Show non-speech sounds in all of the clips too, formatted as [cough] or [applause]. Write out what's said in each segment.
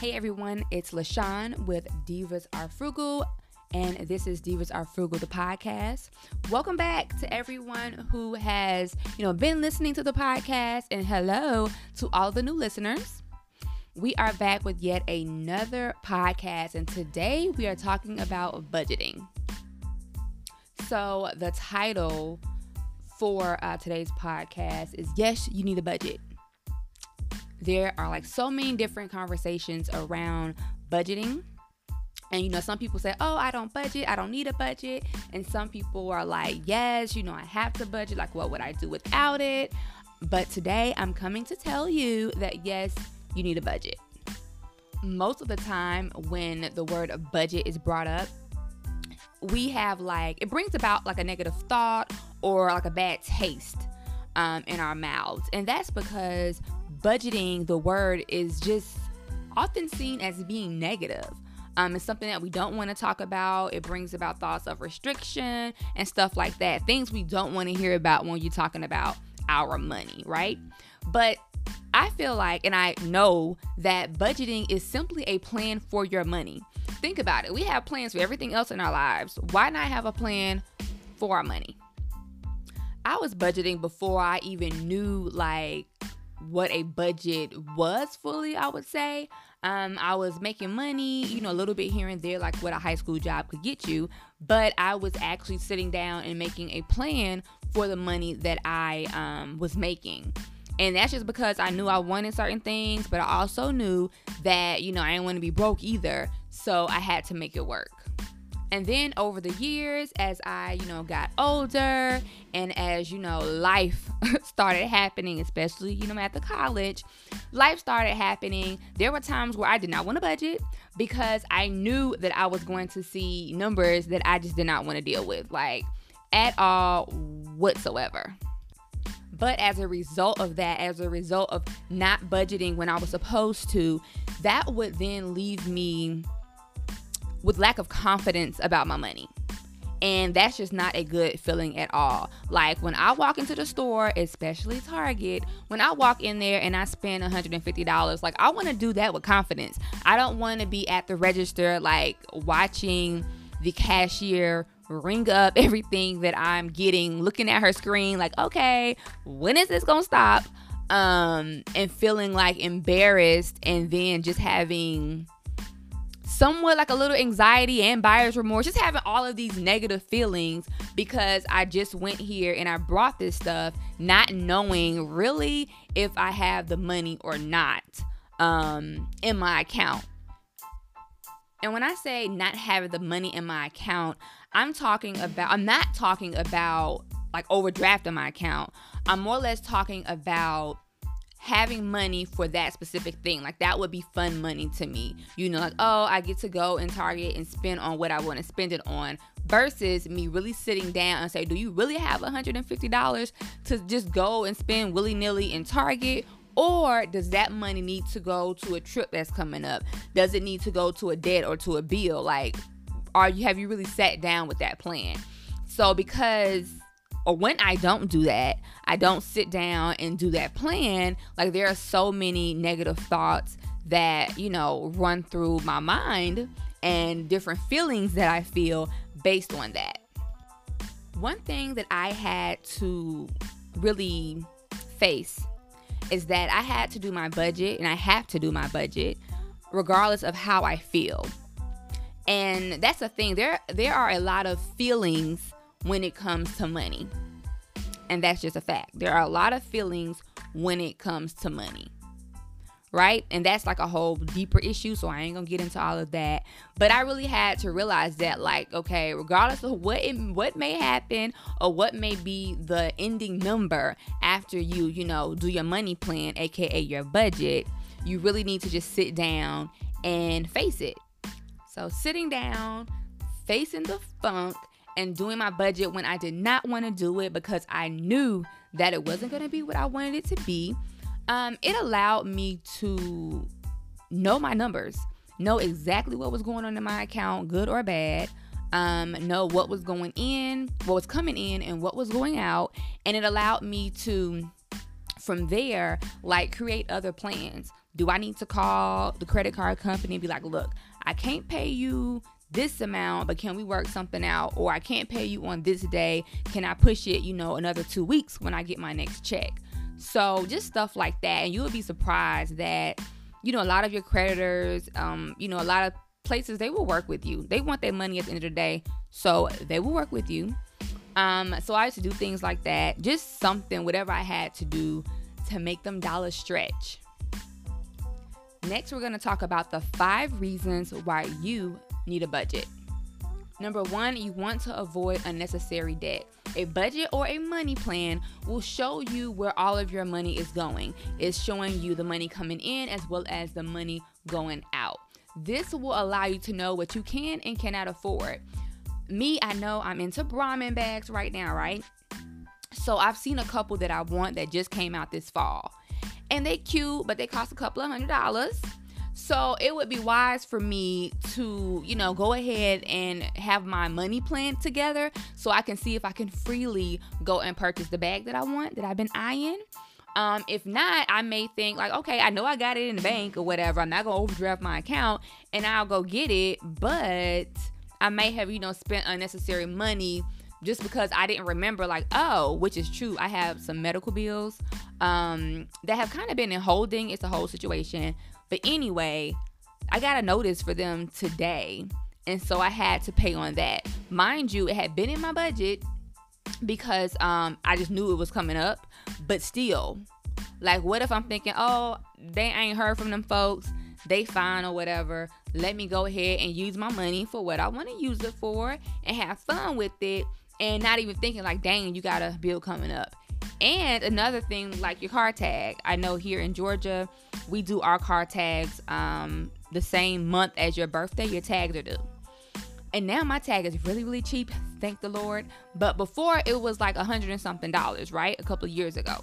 Hey everyone, it's LaShawn with Divas Are Frugal, and this is Divas Are Frugal, the podcast. Welcome back to everyone who has, you know, been listening to the podcast, and hello to all the new listeners. We are back with yet another podcast, and today we are talking about budgeting. So, the title for uh, today's podcast is Yes, You Need a Budget there are like so many different conversations around budgeting. And you know, some people say, Oh, I don't budget, I don't need a budget. And some people are like, Yes, you know, I have to budget. Like, what would I do without it? But today I'm coming to tell you that yes, you need a budget. Most of the time, when the word budget is brought up, we have like, it brings about like a negative thought or like a bad taste um, in our mouths. And that's because budgeting, the word is just often seen as being negative. Um, it's something that we don't want to talk about. It brings about thoughts of restriction and stuff like that. Things we don't want to hear about when you're talking about our money, right? But I feel like, and I know that budgeting is simply a plan for your money. Think about it. We have plans for everything else in our lives. Why not have a plan for our money? I was budgeting before I even knew like what a budget was fully, I would say. Um, I was making money, you know, a little bit here and there, like what a high school job could get you. But I was actually sitting down and making a plan for the money that I um, was making. And that's just because I knew I wanted certain things, but I also knew that, you know, I didn't want to be broke either. So I had to make it work. And then over the years, as I, you know, got older and as, you know, life [laughs] started happening, especially, you know, at the college, life started happening. There were times where I did not want to budget because I knew that I was going to see numbers that I just did not want to deal with, like at all whatsoever. But as a result of that, as a result of not budgeting when I was supposed to, that would then leave me with lack of confidence about my money. And that's just not a good feeling at all. Like when I walk into the store, especially Target, when I walk in there and I spend $150, like I want to do that with confidence. I don't want to be at the register like watching the cashier ring up [laughs] everything that I'm getting, looking at her screen like, "Okay, when is this to stop?" um and feeling like embarrassed and then just having somewhat like a little anxiety and buyer's remorse, just having all of these negative feelings because I just went here and I brought this stuff not knowing really if I have the money or not um, in my account. And when I say not having the money in my account, I'm talking about, I'm not talking about like overdrafting my account. I'm more or less talking about having money for that specific thing. Like that would be fun money to me. You know, like, oh, I get to go in Target and spend on what I want to spend it on versus me really sitting down and say, do you really have $150 to just go and spend willy nilly in Target? Or does that money need to go to a trip that's coming up? Does it need to go to a debt or to a bill? Like, are you have you really sat down with that plan? So because or when I don't do that, I don't sit down and do that plan, like there are so many negative thoughts that, you know, run through my mind and different feelings that I feel based on that. One thing that I had to really face is that I had to do my budget and I have to do my budget regardless of how I feel. And that's the thing. There there are a lot of feelings when it comes to money. And that's just a fact. There are a lot of feelings when it comes to money. Right? And that's like a whole deeper issue. So I ain't gonna get into all of that. But I really had to realize that, like, okay, regardless of what it, what may happen or what may be the ending number after you, you know, do your money plan, aka your budget, you really need to just sit down and face it. So sitting down, facing the funk, and doing my budget when I did not want to do it because I knew that it wasn't going to be what I wanted it to be, um, it allowed me to know my numbers, know exactly what was going on in my account, good or bad. Um, know what was going in, what was coming in, and what was going out. And it allowed me to from there, like create other plans. Do I need to call the credit card company and be like, look, I can't pay you this amount, but can we work something out? Or I can't pay you on this day. Can I push it, you know, another two weeks when I get my next check? So just stuff like that. And you would be surprised that, you know, a lot of your creditors, um, you know, a lot of places they will work with you. They want their money at the end of the day. So they will work with you. Um, so I used to do things like that. Just something, whatever I had to do to make them dollar stretch. Next, we're going to talk about the five reasons why you need a budget. Number one, you want to avoid unnecessary debt. A budget or a money plan will show you where all of your money is going. It's showing you the money coming in as well as the money going out. This will allow you to know what you can and cannot afford. Me, I know I'm into Brahmin bags right now, right? So I've seen a couple that I want that just came out this fall and they cute, but they cost a couple of hundred dollars. So it would be wise for me to, you know, go ahead and have my money plan together so I can see if I can freely go and purchase the bag that I want that I've been eyeing. Um, if not, I may think like, okay, I know I got it in the bank or whatever. I'm not gonna overdraft my account and I'll go get it, but I may have, you know, spent unnecessary money just because I didn't remember, like, oh, which is true. I have some medical bills um, that have kind of been in holding. It's a whole situation. But anyway, I got a notice for them today. And so I had to pay on that. Mind you, it had been in my budget because um, I just knew it was coming up. But still, like, what if I'm thinking, oh, they ain't heard from them folks? They fine or whatever. Let me go ahead and use my money for what I want to use it for and have fun with it and not even thinking like, dang, you got a bill coming up. And another thing, like your car tag. I know here in Georgia, we do our car tags um, the same month as your birthday. Your tags are due. And now my tag is really, really cheap, thank the Lord. But before it was like a hundred and something dollars, right? A couple of years ago.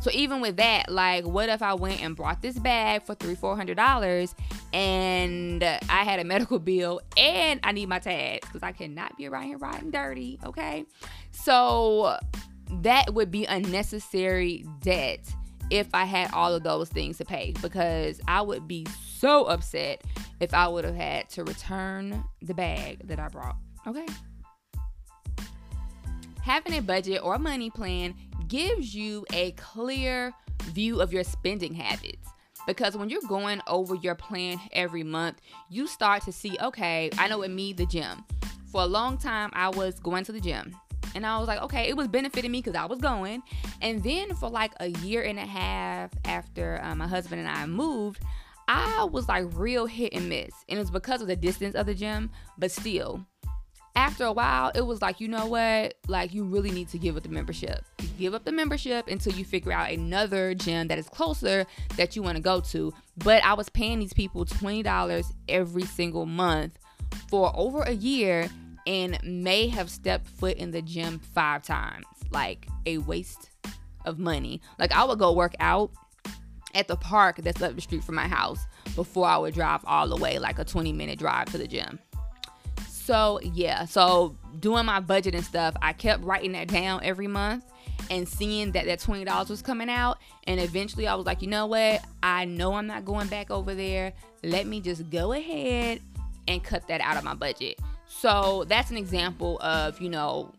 So even with that, like, what if I went and brought this bag for three, four hundred dollars, and I had a medical bill and I need my tags because I cannot be around here riding dirty. Okay, so that would be unnecessary debt if I had all of those things to pay because I would be so upset if I would have had to return the bag that I brought. Okay. Having a budget or money plan gives you a clear view of your spending habits. Because when you're going over your plan every month, you start to see, okay, I know with me, the gym. For a long time, I was going to the gym. And I was like, okay, it was benefiting me because I was going. And then for like a year and a half after uh, my husband and I moved, I was like real hit and miss. And it was because of the distance of the gym, but still, after a while, it was like, you know what? Like, you really need to give up the membership. Give up the membership until you figure out another gym that is closer that you want to go to. But I was paying these people $20 every single month for over a year and may have stepped foot in the gym five times. Like, a waste of money. Like, I would go work out at the park that's up the street from my house before I would drive all the way, like a 20 minute drive to the gym. So, yeah, so doing my budget and stuff, I kept writing that down every month and seeing that that $20 was coming out. And eventually I was like, you know what? I know I'm not going back over there. Let me just go ahead and cut that out of my budget. So, that's an example of, you know,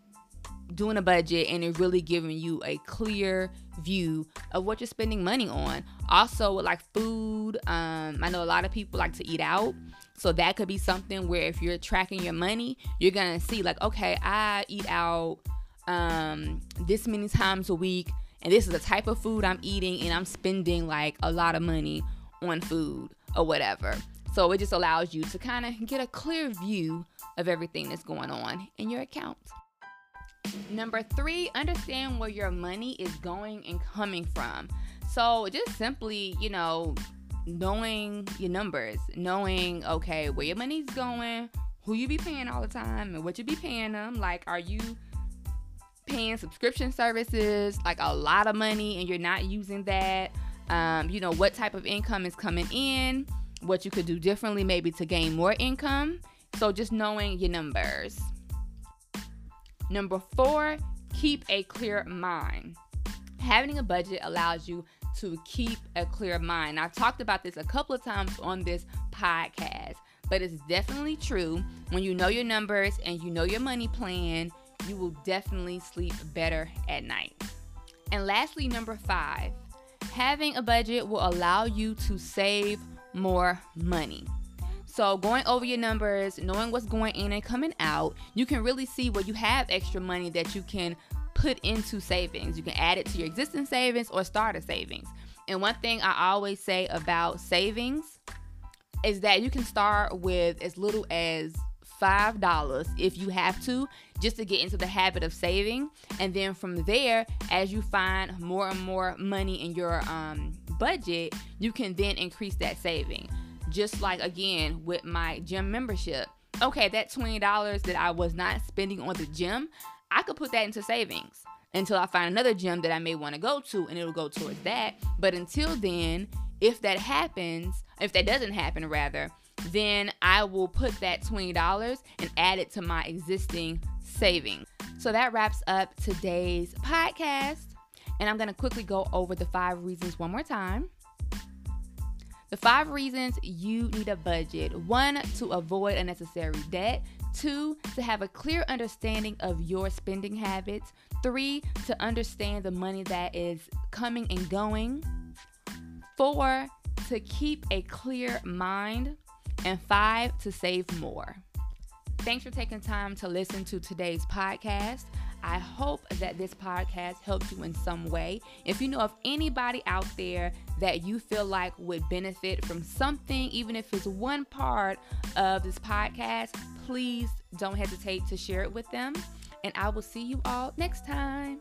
doing a budget and it really giving you a clear view of what you're spending money on. Also, like food, um, I know a lot of people like to eat out. So that could be something where if you're tracking your money, you're gonna see like, okay, I eat out um, this many times a week, and this is the type of food I'm eating, and I'm spending like a lot of money on food or whatever. So it just allows you to kind of get a clear view of everything that's going on in your account. Number three, understand where your money is going and coming from. So just simply, you know, knowing your numbers, knowing, okay, where your money's going, who you be paying all the time, and what you be paying them. Like, are you paying subscription services, like a lot of money, and you're not using that? Um, you know, what type of income is coming in, what you could do differently, maybe to gain more income. So, just knowing your numbers. Number four, keep a clear mind. Having a budget allows you to keep a clear mind. I've talked about this a couple of times on this podcast, but it's definitely true. When you know your numbers and you know your money plan, you will definitely sleep better at night. And lastly, number five, having a budget will allow you to save more money. So, going over your numbers, knowing what's going in and coming out, you can really see where you have extra money that you can put into savings. You can add it to your existing savings or start a savings. And one thing I always say about savings is that you can start with as little as $5 if you have to, just to get into the habit of saving. And then from there, as you find more and more money in your um, budget, you can then increase that saving. Just like again with my gym membership. Okay, that $20 that I was not spending on the gym, I could put that into savings until I find another gym that I may want to go to and it'll go towards that. But until then, if that happens, if that doesn't happen, rather, then I will put that $20 and add it to my existing savings. So that wraps up today's podcast. And I'm going to quickly go over the five reasons one more time. The five reasons you need a budget one, to avoid unnecessary debt. Two, to have a clear understanding of your spending habits. Three, to understand the money that is coming and going. Four, to keep a clear mind and five, to save more. Thanks for taking time to listen to today's podcast. I hope that this podcast helped you in some way. If you know of anybody out there that you feel like would benefit from something, even if it's one part of this podcast, please don't hesitate to share it with them. And I will see you all next time.